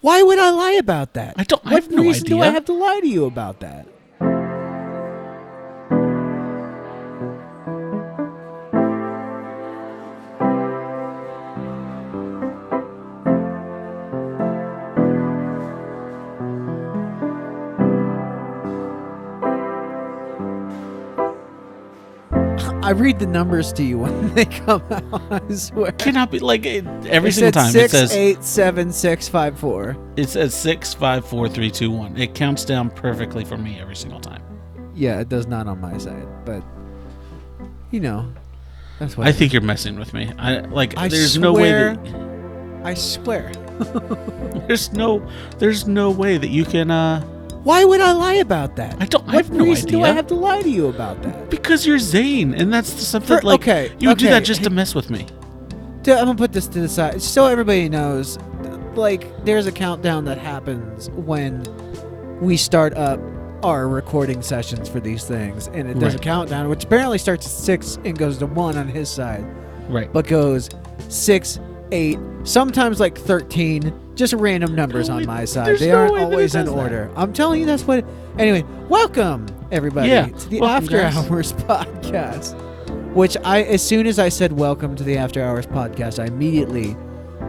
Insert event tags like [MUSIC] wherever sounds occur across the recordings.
Why would I lie about that? I don't- I What have no reason do I have to lie to you about that? I read the numbers to you when [LAUGHS] they come out. I swear. Cannot be like it, every It single time six, it says eight, seven, six, five, four. it says six, five, four, three, two, one. It counts down perfectly for me every single time. Yeah, it does not on my side, but you know, that's what I think you're messing with me. I like. I there's no way swear- that I swear. [LAUGHS] there's no there's no way that you can. uh Why would I lie about that? I don't. I What have no reason idea. do I have to lie to you about that? Because you're Zane, and that's something For- like okay, you do okay. that just to mess with me. I'm gonna put this to the side so everybody knows. Like, there's a countdown that happens when we start up our recording sessions for these things, and it does a countdown, which apparently starts at six and goes to one on his side. Right. but goes six, eight, sometimes like thirteen, just random numbers on my side. there's They no aren't way that it always in does that. order. I'm telling you, that's what. Anyway, welcome everybody Yeah, to the welcome, After guys. Hours [LAUGHS] podcast. Which I, as soon as I said welcome to the After Hours podcast, I immediately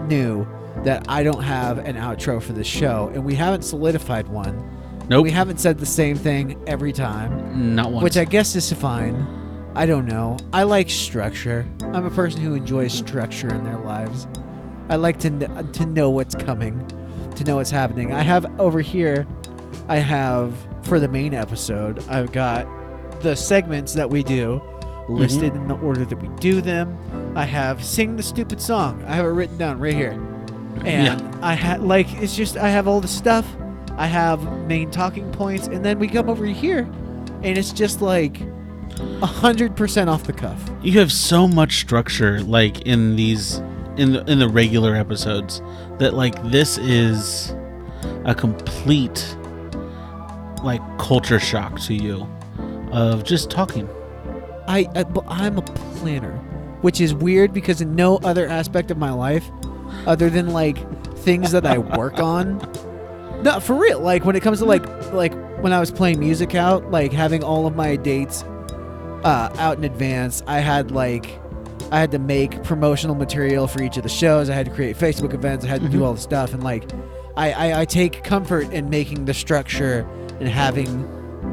knew that I don't have an outro for the show, and we haven't solidified one. Nope. We haven't said the same thing every time Not once. which I guess is fine. I don't know. I like structure. I'm a person who enjoys structure in their lives. I like to kn- to know what's coming, to know what's happening. I have over here, I have for the main episode, I've got the segments that we do mm-hmm. listed in the order that we do them. I have sing the stupid song. I have it written down right here. And I had like it's just I have all the stuff. I have main talking points, and then we come over here, and it's just like a hundred percent off the cuff. you have so much structure, like in these, in the in the regular episodes, that like this is a complete, like culture shock to you, of just talking. I, I but I'm a planner, which is weird because in no other aspect of my life, other than like things that I work [LAUGHS] on, no, for real. Like when it comes to like like when I was playing music out, like having all of my dates uh, out in advance, I had like I had to make promotional material for each of the shows. I had to create Facebook events. I had to do Mhm. all the stuff, and like I, I I take comfort in making the structure and having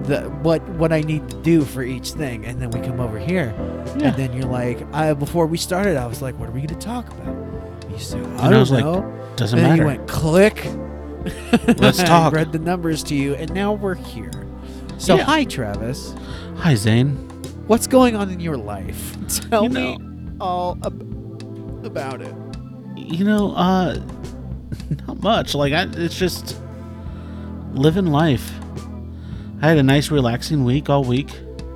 the what what I need to do for each thing, and then we come over here, Yeah. and then you're like, I before we started, I was like, what are we gonna talk about? You said, I And don't I was like, know. Doesn't and then matter. you went click. Let's [LAUGHS] I talk. read the numbers to you, and now we're here. So Yeah. hi, Travis. Hi, Zane. What's going on in your life? [LAUGHS] Tell You me know- all ab- about it. You know, uh, [LAUGHS] not much. Like I, it's just living life. I had a nice, relaxing week all week,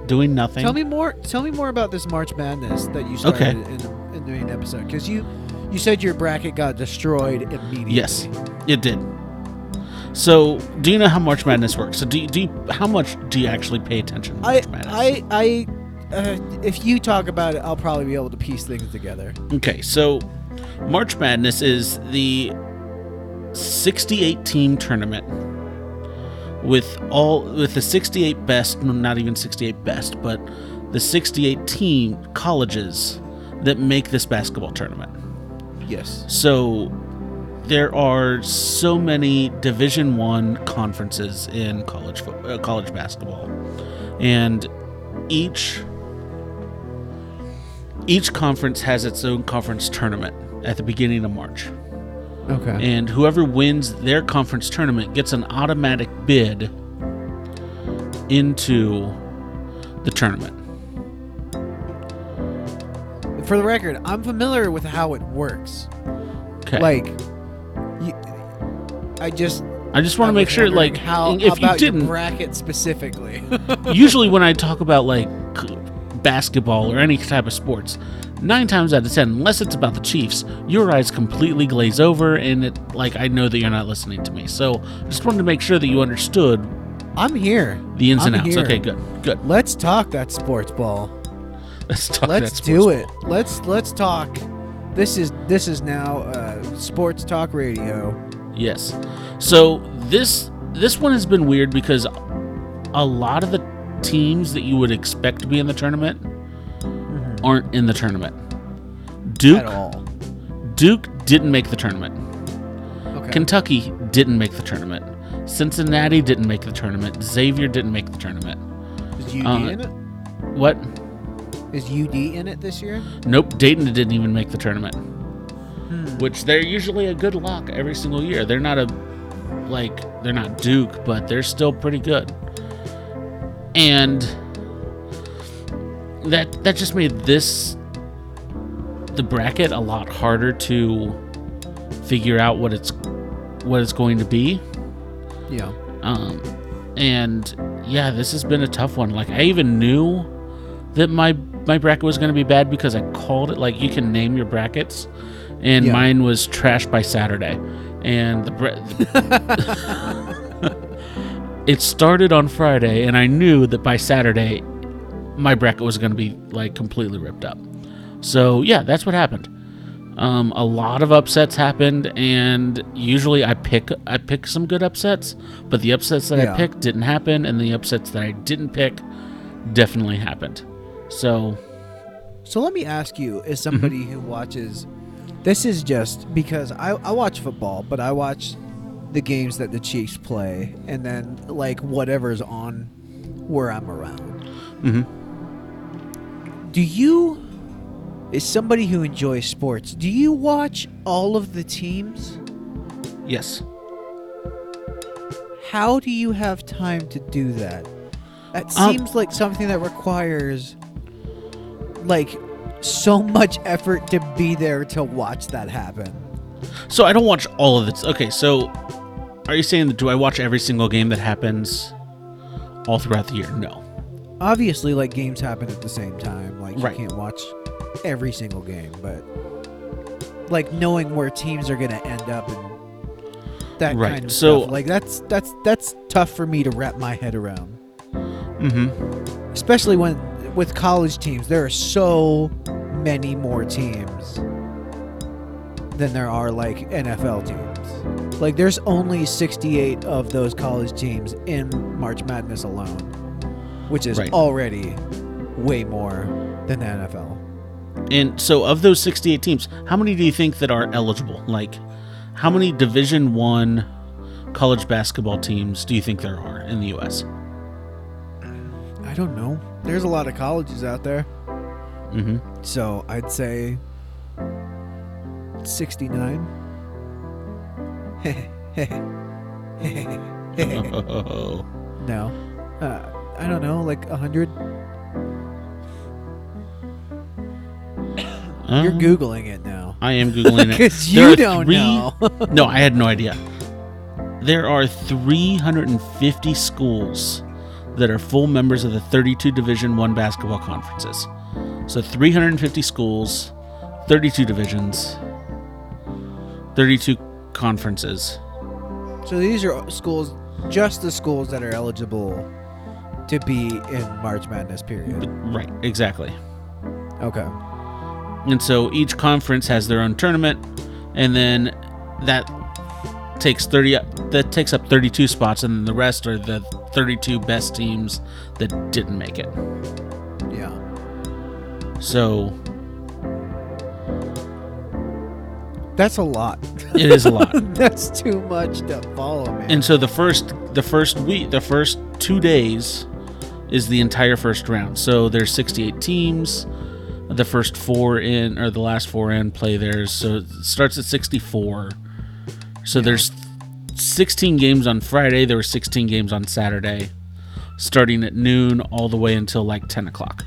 doing nothing. Tell me more. Tell me more about this March Madness that you started Okay. in, in the main episode, because you you said your bracket got destroyed immediately. Yes, it did. So, do you know how March Madness works? So, do you, do you, how much do you actually pay attention to I March Madness? I I. Uh, if you talk about it, I'll probably be able to piece things together. Okay, so March Madness is the 68 team tournament with all with the 68 best, not even 68 best, but the 68 team colleges that make this basketball tournament. Yes. So there are so many Division 1 conferences in college fo- uh, college basketball. And each each conference has its own conference tournament at the beginning of March. Okay. And whoever wins their conference tournament gets an automatic bid into the tournament. For the record, I'm familiar with how it works. Okay. Like, you, I just I just want to make sure like how if you didn't bracket specifically. [LAUGHS] usually when I talk about like basketball or any type of sports, nine times out of ten, unless it's about the Chiefs, your eyes completely glaze over, and it like I know that you're not listening to me. So I just wanted to make sure that you understood I'm here. the ins and I'm outs. here. Okay, good, good. Let's talk that sports ball. Let's talk. let's that do sports it. ball. Let's let's talk. This is this is now uh, sports talk radio. Yes. So this this one has been weird because a lot of the teams that you would expect to be in the tournament aren't in the tournament. Duke At all. Duke didn't make the tournament. Okay. Kentucky didn't make the tournament. Cincinnati didn't make the tournament. Xavier didn't make the tournament. Is UD uh, in it? What? Is UD in it this year? Nope, Dayton didn't even make the tournament. Hmm. Which they're usually a good lock every single year. They're not a like they're not Duke, but they're still pretty good. And that that just made this the bracket a lot harder to figure out what it's what it's going to be. Yeah. Um, and yeah, this has been a tough one. Like I even knew that my my bracket was going to be bad because I called it. Like you can name your brackets, and Yeah. mine was trash by Saturday, and the. Bra- [LAUGHS] [LAUGHS] it started on Friday, and I knew that by Saturday, my bracket was going to be like completely ripped up. So yeah, that's what happened. Um, a lot of upsets happened, and usually I pick I pick some good upsets, but the upsets that Yeah. I picked didn't happen, and the upsets that I didn't pick definitely happened. So So let me ask you, as somebody who watches, this is just because I, I watch football, but I watch the games that the Chiefs play, and then like whatever's on where I'm around. Mhm. Do you, as somebody who enjoys sports, do you watch all of the teams? yes, How do you have time to do that? That Um, seems like something that requires like so much effort to be there to watch that happen. so I don't watch all of it. Okay, so are you saying that do I watch every single game that happens all throughout the year? No. Obviously, like games happen at the same time. Like you can't watch every single game, but like knowing where teams are gonna end up and that Right, kind of so- stuff. Like that's that's that's tough for me to wrap my head around. Mm-hmm. especially when with college teams there are so many more teams than there are like NFL teams. Like there's only 68 of those college teams in March Madness alone, which is Right. already way more than the NFL. And so, of those 68 teams, how many do you think that are eligible? Like, how many Division One college basketball teams do you think there are in the U.S.? I don't know. There's a lot of colleges out there. Mm-hmm. So, I'd say 69. Oh. [LAUGHS] No. Uh, I don't know, like a hundred. You're Um, googling it now. I am googling it. [LAUGHS] Because you don't three- know. [LAUGHS] No, I had no idea. There are 350 schools that are full members of the 32 Division One basketball conferences. So 350 schools, 32 divisions, 32 conferences. so these are schools, just the schools that are eligible to be in March Madness period. Right, exactly. Okay. And so each conference has their own tournament, and then that takes 30 up, that takes up 32 spots, and then the rest are the 32 best teams that didn't make it. Yeah. So That's a lot. it is a lot. [LAUGHS] That's too much to follow, man. And so the first the first week, the first 2 days is the entire first round. So there's 68 teams. The first 4 in or the last 4 in play theirs. So it starts at 64. So there's 16 games on Friday. There were 16 games on Saturday, starting at noon all the way until like 10 o'clock.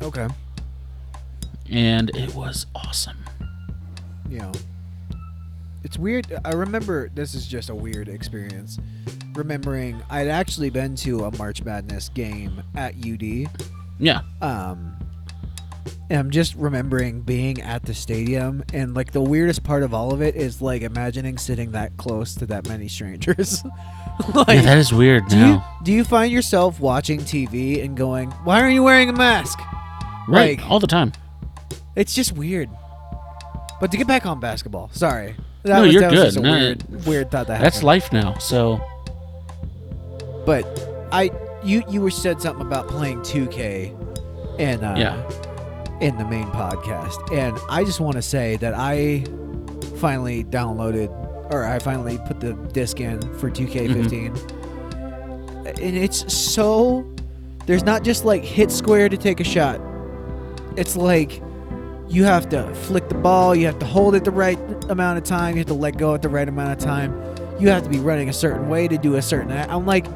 okay. And it was awesome. You know, it's weird. I remember this is just a weird experience. Remembering I'd actually been to a March Madness game at UD. Yeah. Um, and I'm just remembering being at the stadium, and like the weirdest part of all of it is like imagining sitting that close to that many strangers. [LAUGHS] like, yeah, that is weird do you do you find yourself watching TV and going, "Why aren't you wearing a mask?" Right. like- all the time. It's just weird. But to get back on basketball, sorry. That No, was, you're that was good. just a No, weird, weird thought that That's life now. So But I, you, you were said something about playing 2K, and uh, Yeah. in the main podcast, and I just want to say that I finally downloaded, or I finally put the disc in for 2K15, and it's so. There's not just like hit square to take a shot. It's like you have to flick the ball, you have to hold it the right amount of time, you have to let go at the right amount of time. You have to be running a certain way to do a certain. act. I'm like,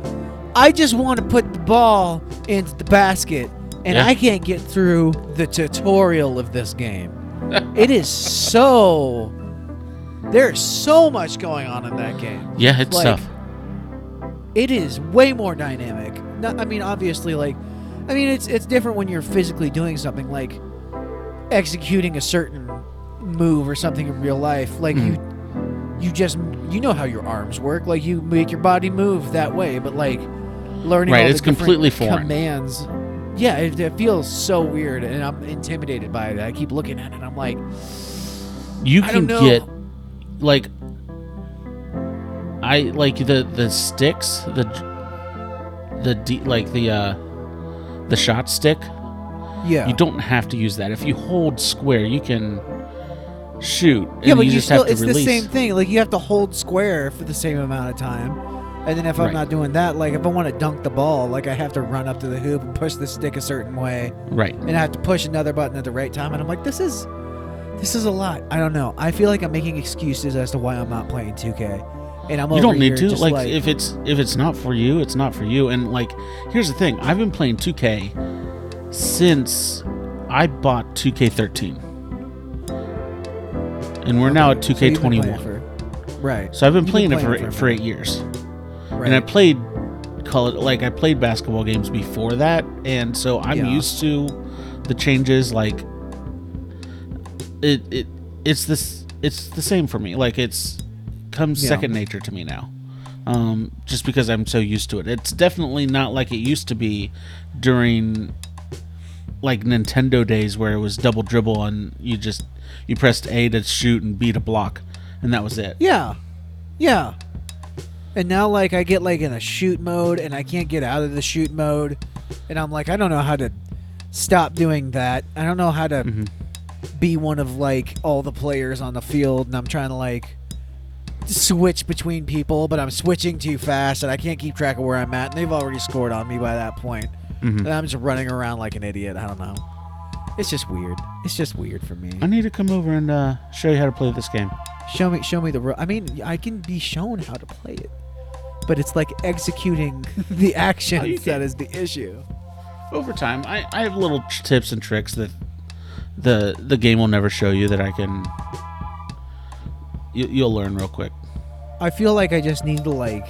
I just want to put the ball into the basket, and Yeah. I can't get through the tutorial of this game. it is so. There's so much going on in that game. yeah, it's Like, tough. It is way more dynamic. Not, I mean, obviously, like, I mean, it's it's different when you're physically doing something like executing a certain move or something in real life. Like Mhm. you, you just you know how your arms work. Like you make your body move that way. But like learning, Right, all it's completely foreign. Commands. Yeah, it, it feels so weird, and I'm intimidated by it. I keep looking at it. and I'm like, You can get like I like the the sticks, the the D, like the uh the shot stick. Yeah, You don't have to use that. If you hold square, you can shoot. And yeah, but you, you just still have to it's release. the same thing. Like you have to hold square for the same amount of time. And then if I'm Right. not doing that, like if I want to dunk the ball, like I have to run up to the hoop and push the stick a certain way, Right. and I have to push another button at the right time. And I'm like, this is, this is a lot. I don't know. I feel like I'm making excuses as to why I'm not playing 2K, and I'm You don't need to. Like, like if it's if it's not for you, it's not for you. And like here's the thing. I've been playing 2K since I bought 2K13. And we're now at So you've been playing 2K21. for- right. So I've been playing, been it playing for for a for 8 years. right. And I played call it like I played basketball games before that and so I'm Yeah. used to the changes like it it it's this it's the same for me. Like it's comes Yeah. second nature to me now. Um just because I'm so used to it. It's definitely not like it used to be during like Nintendo days where it was double dribble and you just you pressed A to shoot and B to block and that was it. Yeah. Yeah. And now like I get like in a shoot mode and I can't get out of the shoot mode and I'm like I don't know how to stop doing that. I don't know how to Mhm. be one of like all the players on the field and I'm trying to like switch between people but I'm switching too fast and I can't keep track of where I'm at and they've already scored on me by that point. Mhm. And I'm just running around like an idiot. I don't know. It's just weird. It's just weird for me. I need to come over and uh, show you how to play this game. Show me, show me the. ro- I mean, I can be shown how to play it, but it's like executing [LAUGHS] the Oh, actions you that is the issue. Over time, I, I have little t- tips and tricks that the the game will never show you that I can. You, you'll learn real quick, I feel like I just need to like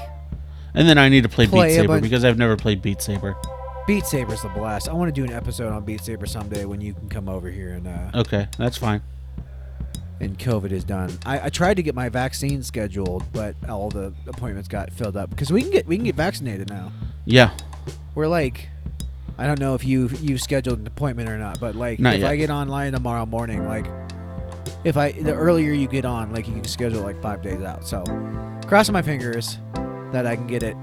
and then I need to play, Play Beat Saber bunch- because I've never played Beat Saber. Beat Saber's the blast. I want to do an episode on Beat Saber someday when you can come over here and uh, Okay, that's fine. and COVID is done. I, I tried to get my vaccine scheduled, but all the appointments got filled up because we can get we can get vaccinated now. Yeah, We're like, I don't know if you you scheduled an appointment or not, but like Not if yet. I get online tomorrow morning, like if I the earlier you get on, like you can schedule like five days out. So crossing my fingers that I can get it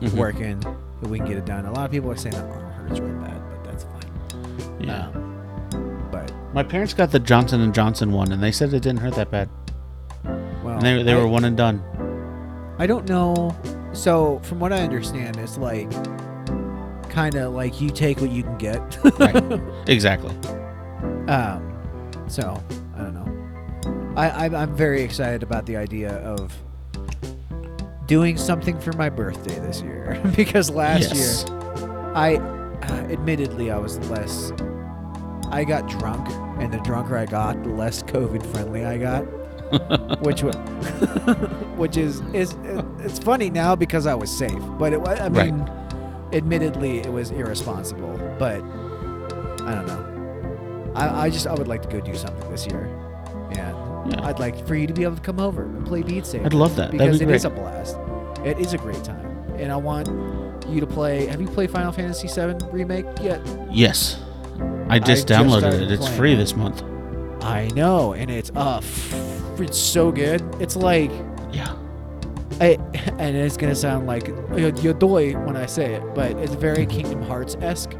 Mhm. working, that we can get it done. A lot of people are saying that arm hurts real bad, but that's fine. yeah. Um, but My parents got the Johnson and Johnson one, and they said it didn't hurt that bad. well, And they they I, were one and done. I don't know. So from what I understand, it's like kind of like you take what you can get. Right. [LAUGHS] Exactly. Um, so I don't know. I I'm, I'm very excited about the idea of doing something for my birthday this year [LAUGHS] because last yes. year I, uh, admittedly, I was less. I got drunk, and the drunker I got, the less COVID friendly I got. [LAUGHS] which was, [LAUGHS] which is is it's funny now because I was safe, but it was. I Right. mean, admittedly, it was irresponsible. But I don't know. I, I just I would like to go do something this year, and Yeah. I'd like for you to be able to come over and play Beat Saber. I'd love that. Because be it great. is a blast. It is a great time, and I want you to play. Have you played Final Fantasy VII remake yet? Yes. I just just downloaded started it. It's playing free this month. I know, and it's a it's so good. It's like Yeah. I, [LAUGHS] and it's gonna sound like Yodoi when I say it, but it's very Kingdom Hearts esque.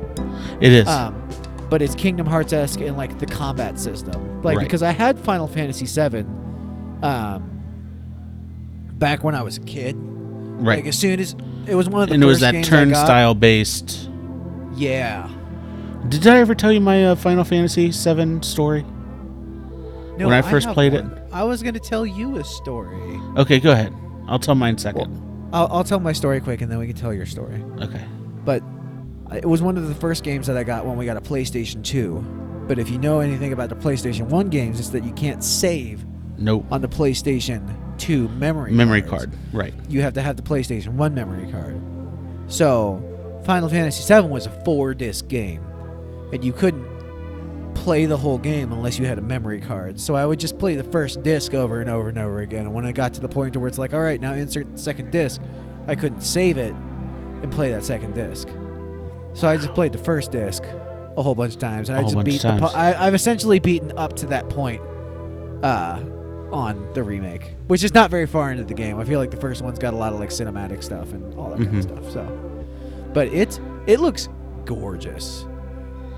It is. Um, but it's Kingdom Hearts esque in like the combat system, like Right. because I had Final Fantasy VII, um, back when I was a kid. Right. Like as soon as it was one of the and it was that games I got- turnstile based. Yeah. Did I ever tell you my uh, Final Fantasy VII story? No, When I first have played it? I was gonna tell you a story. Okay, go ahead. I'll tell mine second. I'll, I'll tell my story quick, and then we can tell your story. okay. but it was one of the first games that I got when we got a PlayStation 2. But if you know anything about the PlayStation 1 games, it's that you can't save Nope. on the PlayStation 2 memory Memory cards. card. Right. You have to have the PlayStation 1 memory card. So, Final Fantasy VII was a 4-disc game, and you couldn't play the whole game unless you had a memory card. So I would just play the first disc over and over and over again. And when I got to the point where it's like, all right, now insert the second disc, I couldn't save it and play that second disc. So I just played the first disc a whole bunch of times, and I just beat the. Po- I, I've essentially beaten up to that point, uh, on the remake, which is not very far into the game. I feel like the first one's got a lot of like cinematic stuff and all that kind Mhm. of stuff. So, but it it looks gorgeous.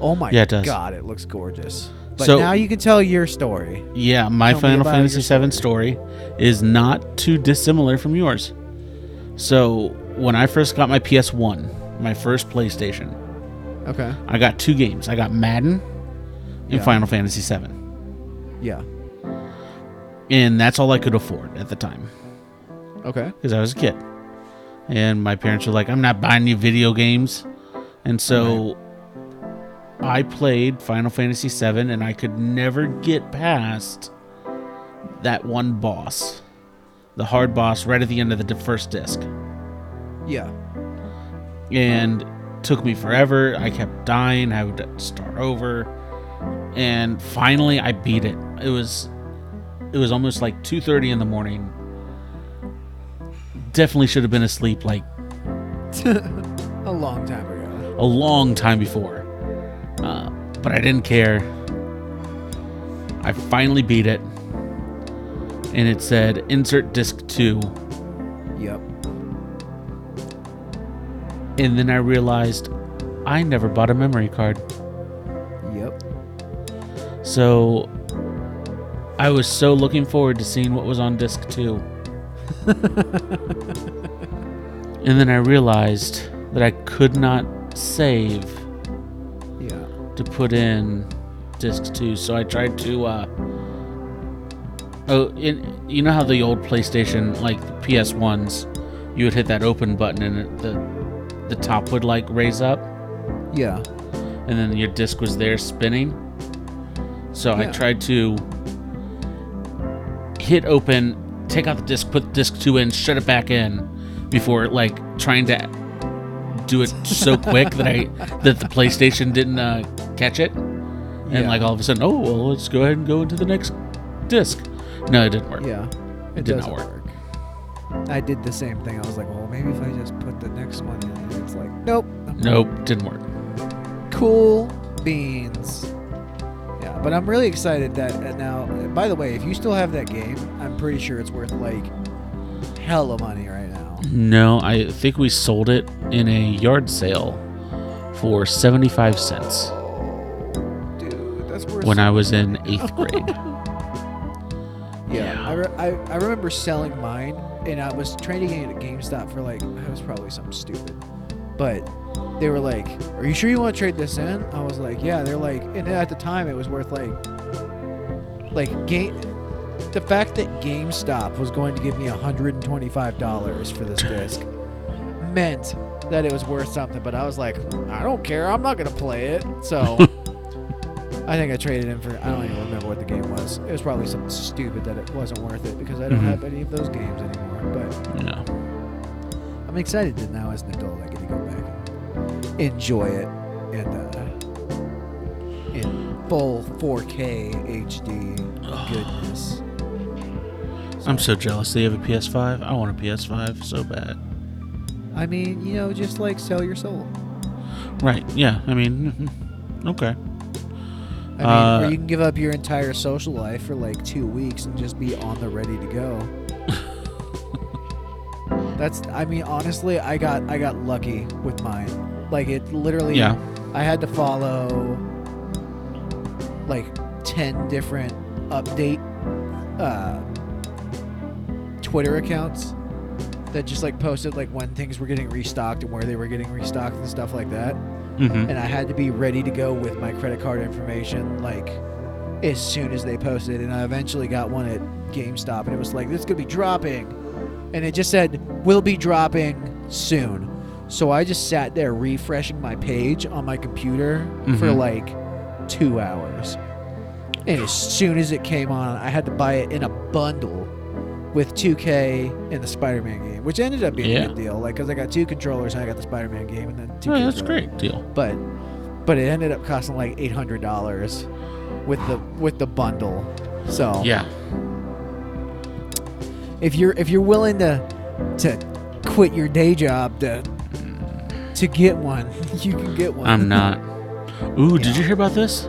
Oh my Yeah, it does. god, it looks gorgeous. But So- now you can tell your story. Yeah, my Tell Final Fantasy VII story is not too dissimilar from yours. So, when I first got my PS1, my first PlayStation, Okay. I got two games. I got Madden and Yeah. Final Fantasy VII. Yeah. And that's all I could afford at the time Okay. because I was a kid. And my parents were like, I'm not buying you video games. And so I played Final Fantasy VII and I could never get past that one boss, the hard boss right at the end of the first disc. Yeah. And took me forever. I kept dying. I would start over. And finally I beat it. It was it was almost like 2:30 in the morning. Definitely should have been asleep like [LAUGHS] a long time ago. a long time before. Uh, but I didn't care. I finally beat it. And it said insert disc 2. Yep. And then I realized I never bought a memory card. Yep. So I was so looking forward to seeing what was on disc 2. [LAUGHS] and then I realized that I could not save Yeah. to put in disc two. So I tried to. Uh, oh, in, you know how the old PlayStation, like the PS ones, you would hit that open button and it, the the top would like raise up, Yeah. and then your disc was there spinning. So I tried to hit open, take out the disc, put disc two in, shut it back in, before like trying to do it so [LAUGHS] quick that I that the PlayStation didn't uh, catch it, and Yeah. like all of a sudden, oh well, let's go ahead and go into the next disc. No, it didn't work. Yeah. It, did not work. work. I did the same thing. I was like, well, maybe if I just put the next one in. And it's like, nope. Nope, didn't work. Cool beans. But I'm really excited that uh, now. By the way, if you still have that game, I'm pretty sure it's worth like hella money right now. No, I think we sold it in a yard sale for seventy five cents Oh, dude, that's worth. when I was in eighth [LAUGHS] grade. Yeah, Yeah. I, re- I, I remember selling mine, and I was trading it at GameStop for like it was probably something stupid, but they were like, "Are you sure you want to trade this in?" I was like, "Yeah." They're like, and at the time it was worth like, like game. The fact that GameStop was going to give me $125 for this [LAUGHS] disc meant that it was worth something, but I was like, I don't care. I'm not going to play it. So [LAUGHS] I think I traded in for, I don't even remember what the game was. It was probably something stupid that it wasn't worth it because I don't Mhm. have any of those games anymore. But Yeah. I'm excited that now as an adult I get to go back and enjoy it and uh, in full 4K HD goodness. [SIGHS] I'm so jealous they have a PS5. I want a PS5 so bad. I mean, you know, just like sell your soul. Right. Yeah. I mean, okay. I mean, Uh, or you can give up your entire social life for like two weeks and just be on the ready to go. That's. I mean, honestly, I got I got lucky with mine. Like it literally. Yeah. I had to follow like ten different update uh, Twitter accounts that just like posted like when things were getting restocked and where they were getting restocked and stuff like that Mm-hmm. and I had to be ready to go with my credit card information like as soon as they posted. And I eventually got one at GameStop, and it was like this could be dropping, and it just said will be dropping soon. So I just sat there refreshing my page on my computer for Mhm. like two hours. And as soon as it came on, I had to buy it in a bundle with 2K and the Spider-Man game, which ended up being Yeah. a good deal. Like, cause I got two controllers and I got the Spider-Man game, and then 2K. Oh, that's for- great deal. but but it ended up costing like eight hundred dollars with the with the bundle. So Yeah. If you're if you're willing to to quit your day job to to get one, [LAUGHS] you can get one. I'm not. [LAUGHS] Ooh, did you hear about this?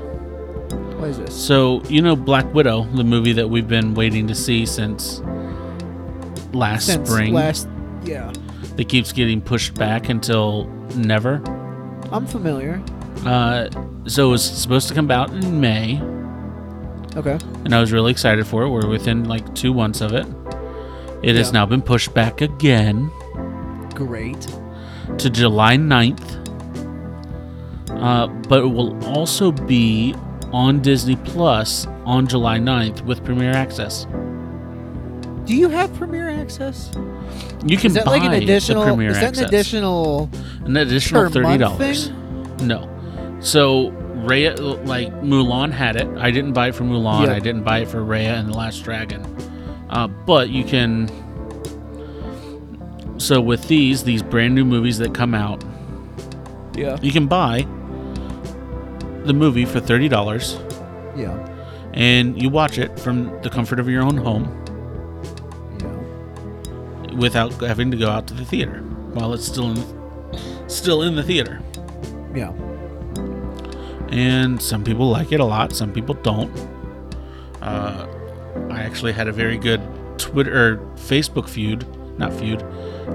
what is this? So, you know Black Widow, the movie that we've been waiting to see since last Since spring. last yeah, that keeps getting pushed back until never. I'm familiar. Uh, so it was supposed to come out in May, Okay. and I was really excited for it. We're within like two months of it. It has now been pushed back again Great. to July 9th. Uh, but it will also be on Disney Plus on July 9th with Premiere Access. Do you have Premiere Access? You can Is that buy like an additional? the Premiere Is that Access. an additional? an additional per thirty month dollars. thing? No. So Raya, like Mulan had it. I didn't buy it for Mulan. I didn't buy it for Raya and the Last Dragon. Uh, but you can. So with these, these brand new movies that come out, Yeah. you can buy the movie for thirty dollars, Yeah. and you watch it from the comfort of your own home Yeah. without having to go out to the theater while it's still in, still in the theater. Yeah. and some people like it a lot some people don't uh, i actually had a very good twitter facebook feud not feud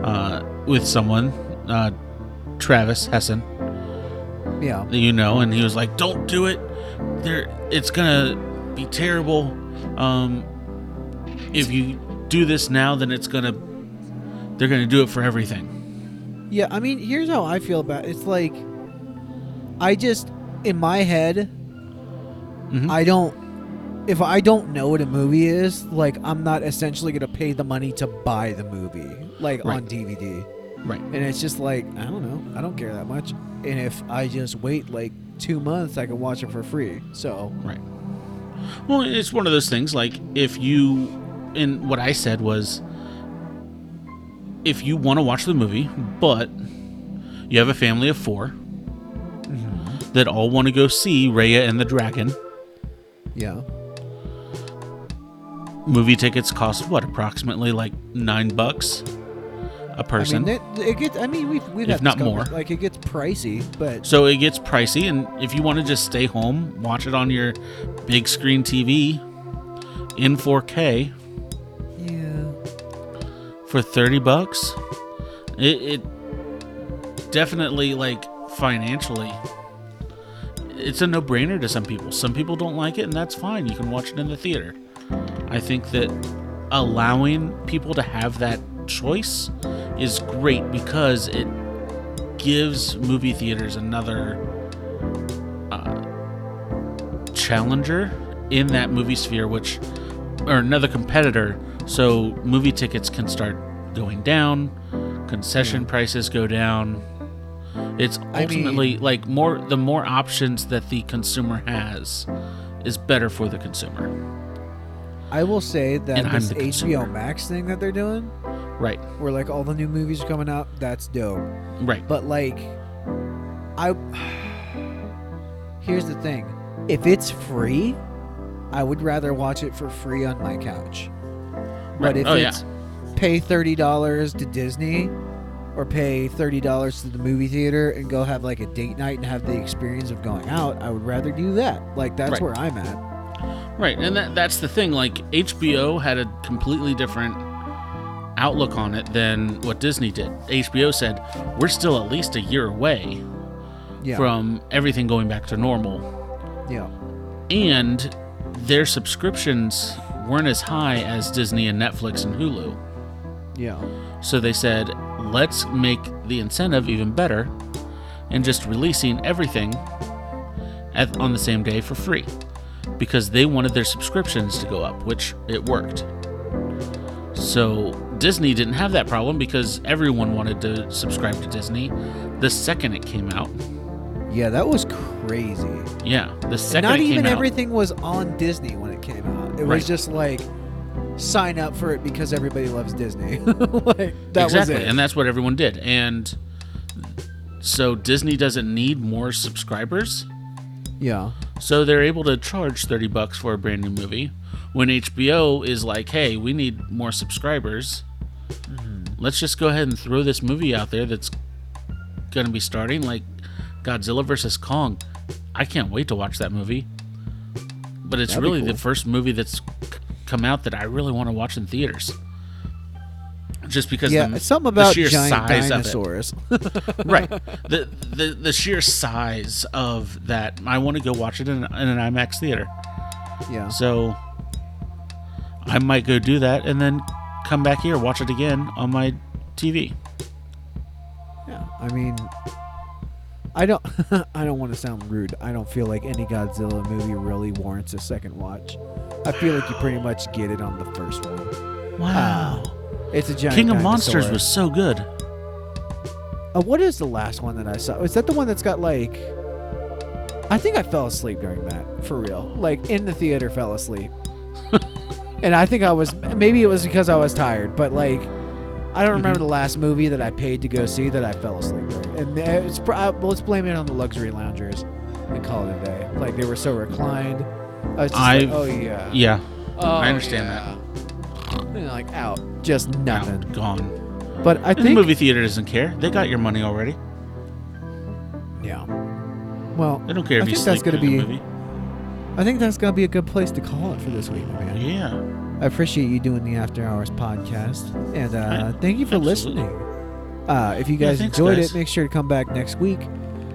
uh, with someone uh, travis hessen Yeah. you know and he was like don't do it there it's gonna be terrible um, if you do this now then it's gonna they're gonna do it for everything Yeah, I mean, here's how I feel about it. It's like I just in my head Mhm. I don't if I don't know what a movie is, like I'm not essentially going to pay the money to buy the movie like on DVD. right And it's just like, I don't know. I don't care that much. And if I just wait like 2 months, I can watch it for free. So, Right. Well, it's one of those things like if you, and what I said was, if you want to watch the movie, but you have a family of 4 mm-hmm. that all want to go see Raya and the Dragon, yeah. Movie tickets cost what approximately like nine bucks a person. I mean, it, it gets I mean, we've we've If had not more. Like it gets pricey, but so it gets pricey, and if you want to just stay home, watch it on your big screen TV in 4K, yeah. for 30 bucks it, it definitely like financially it's a no-brainer to some people some people don't like it and that's fine you can watch it in the theater i think that allowing people to have that choice is great because it gives movie theaters another uh, challenger in that movie sphere which or another competitor. So movie tickets can start going down concession prices go down. It's I ultimately like more the more options that the consumer has is better for the consumer I will say that And this HBO consumer. Max thing that they're doing, right where like all the new movies are coming out, that's dope. right But like, I [SIGHS] here's the thing: if it's free, I would rather watch it for free on my couch. But Right. if Oh, yeah. it's pay thirty dollars to Disney or pay thirty dollars to the movie theater and go have like a date night and have the experience of going out, I would rather do that. Like that's Right. where I'm at. Right, and that that's the thing. Like HBO had a completely different outlook on it than what Disney did. HBO said we're still at least a year away Yeah. from everything going back to normal, yeah. and their subscriptions weren't as high as Disney and Netflix and Hulu. Yeah. So they said, let's make the incentive even better and just releasing everything at, on the same day for free because they wanted their subscriptions to go up, which it worked. So Disney didn't have that problem because everyone wanted to subscribe to Disney the second it came out. Yeah, that was crazy. Yeah, the second Not it came even out. everything was on Disney when it came out. It Right. was just like sign up for it because everybody loves Disney. [LAUGHS] like that exactly, was it. and that's what everyone did. And so Disney doesn't need more subscribers. yeah. So they're able to charge 30 bucks for a brand new movie when HBO is like, "Hey, we need more subscribers. Mm-hmm. Let's just go ahead and throw this movie out there that's going to be starting like Godzilla versus Kong. I can't wait to watch that movie. But it's That'd really the first movie that's come out that I really want to watch in theaters. Just because Yeah, the, something the about sheer giant size of it dinosaurs. [LAUGHS] [LAUGHS] right the, the the sheer size of that i want to go watch it in, in an imax theater yeah. so i might go do that and then come back here watch it again on my tv Yeah. I mean I don't [LAUGHS] I don't want to sound rude. I don't feel like any Godzilla movie really warrants a second watch. I feel like you pretty much get it on the first one. wow uh, It's a giant king of monsters dinosaur. was so good Uh, what is the last one that I saw? Is that the one that's got like? I think I fell asleep during that for real. Like in the theater, fell asleep. [LAUGHS] and I think I was maybe it was because I was tired, but like I don't remember the last movie that I paid to go see that I fell asleep during. And it's uh, let's blame it on the luxury loungers and call it a day. Like they were so reclined. I was just I've- oh yeah, yeah oh, I understand that. Like out, just nothing. out, gone But I and the think movie theater doesn't care they got your money already yeah. Well, they don't care I if you think that's gonna be- the movie I think that's gonna be a good place to call it for this week, man. yeah I appreciate you doing the After Hours podcast, and uh, I- thank you for absolutely. listening. Uh, if you Yeah, guys thanks, enjoyed guys. it, make sure to come back next week,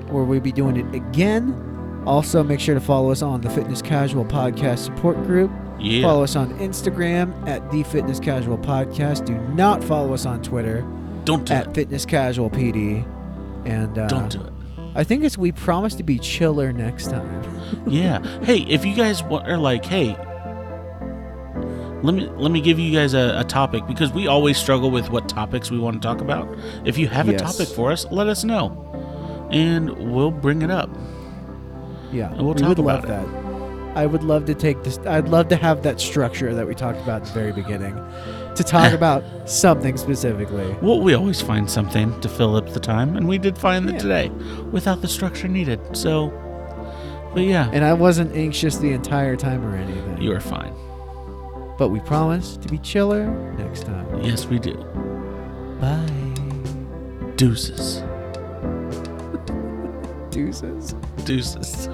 where we'll be doing it again. Also, make sure to follow us on the Fitness Casual Podcast support group. Yeah Follow us on Instagram at the Fitness Casual Podcast. Do not follow us on Twitter don't do at it Fitness Casual PD. And uh, don't do it I think it's we promise to be chiller next time. [LAUGHS] yeah. Hey, if you guys are like, hey, let me let me give you guys a, a topic because we always struggle with what topics we want to talk about. If you have Yes. a topic for us, let us know, and we'll bring it up. Yeah, And we'll we talk about that. I would love to take this. I'd love to have that structure that we talked about at the very beginning, to talk about something specifically. Well, we always find something to fill up the time, and we did find that Yeah. today, without the structure needed. So, but yeah, And I wasn't anxious the entire time or anything. you are fine. but we promise to be chiller next time. Yes, we do. Bye. Deuces, [LAUGHS] Deuces. deuces.